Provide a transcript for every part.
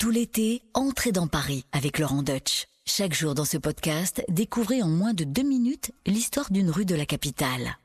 Tout l'été, entrez dans Paris avec Laurent Deutsch. Chaque jour dans ce podcast, découvrez en moins de deux minutes l'histoire d'une rue de la capitale.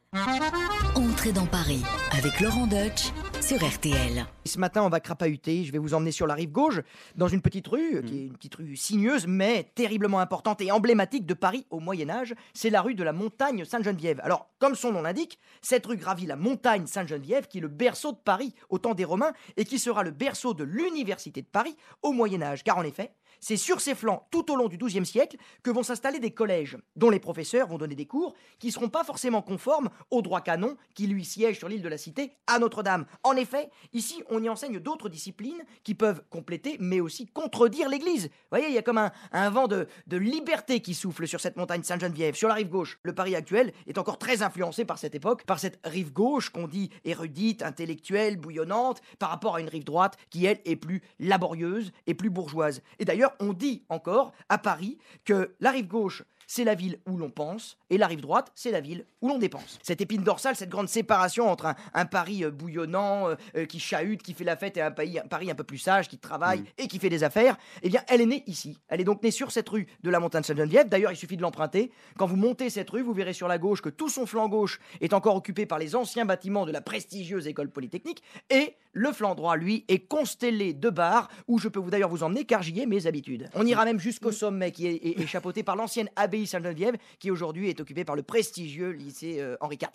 Entrez dans Paris avec Laurent Deutsch sur RTL. Ce matin, on va crapahuter. Je vais vous emmener sur la rive gauche, dans une petite rue, qui est une petite rue sinueuse, mais terriblement importante et emblématique de Paris au Moyen-Âge. C'est la rue de la Montagne Sainte-Geneviève. Alors, comme son nom l'indique, cette rue gravit la Montagne Sainte-Geneviève, qui est le berceau de Paris au temps des Romains et qui sera le berceau de l'Université de Paris au Moyen-Âge. Car en effet, c'est sur ses flancs, tout au long du XIIe siècle, que vont s'installer des collèges, dont les professeurs vont donner des cours qui ne seront pas forcément conformes au droit canon qui lui siège sur l'île de la Cité à Notre-Dame. En effet, ici, on y enseigne d'autres disciplines qui peuvent compléter, mais aussi contredire l'Église. Vous voyez, il y a comme un, un vent de, de liberté qui souffle sur cette montagne Sainte-Geneviève, sur la rive gauche. Le Paris actuel est encore très influencé par cette époque, par cette rive gauche qu'on dit érudite, intellectuelle, bouillonnante, par rapport à une rive droite qui, elle, est plus laborieuse et plus bourgeoise. Et d'ailleurs, on dit encore à Paris que la rive gauche, c'est la ville où l'on pense, et la rive droite, c'est la ville où l'on dépense. Cette épine dorsale, cette grande séparation entre un, un Paris euh, bouillonnant, euh, euh, qui chahute, qui fait la fête, et un, pays, un Paris un peu plus sage, qui travaille et qui fait des affaires, eh bien, elle est née ici. Elle est donc née sur cette rue de la montagne Sainte-Geneviève. D'ailleurs, il suffit de l'emprunter. Quand vous montez cette rue, vous verrez sur la gauche que tout son flanc gauche est encore occupé par les anciens bâtiments de la prestigieuse école polytechnique, et le flanc droit, lui, est constellé de bars, où je peux vous d'ailleurs vous emmener, car j'y ai mes habitudes. On ira même jusqu'au sommet, qui est, est- est chapeauté par l'ancienne abbaye Sainte-Geneviève, qui aujourd'hui est occupée par le prestigieux lycée euh, Henri IV.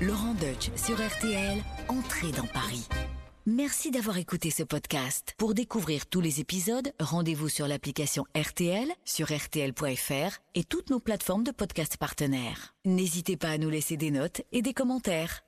Laurent Deutsch sur RTL, entrez dans Paris. Merci d'avoir écouté ce podcast. Pour découvrir tous les épisodes, rendez-vous sur l'application RTL, sur rtl.fr et toutes nos plateformes de podcast partenaires. N'hésitez pas à nous laisser des notes et des commentaires.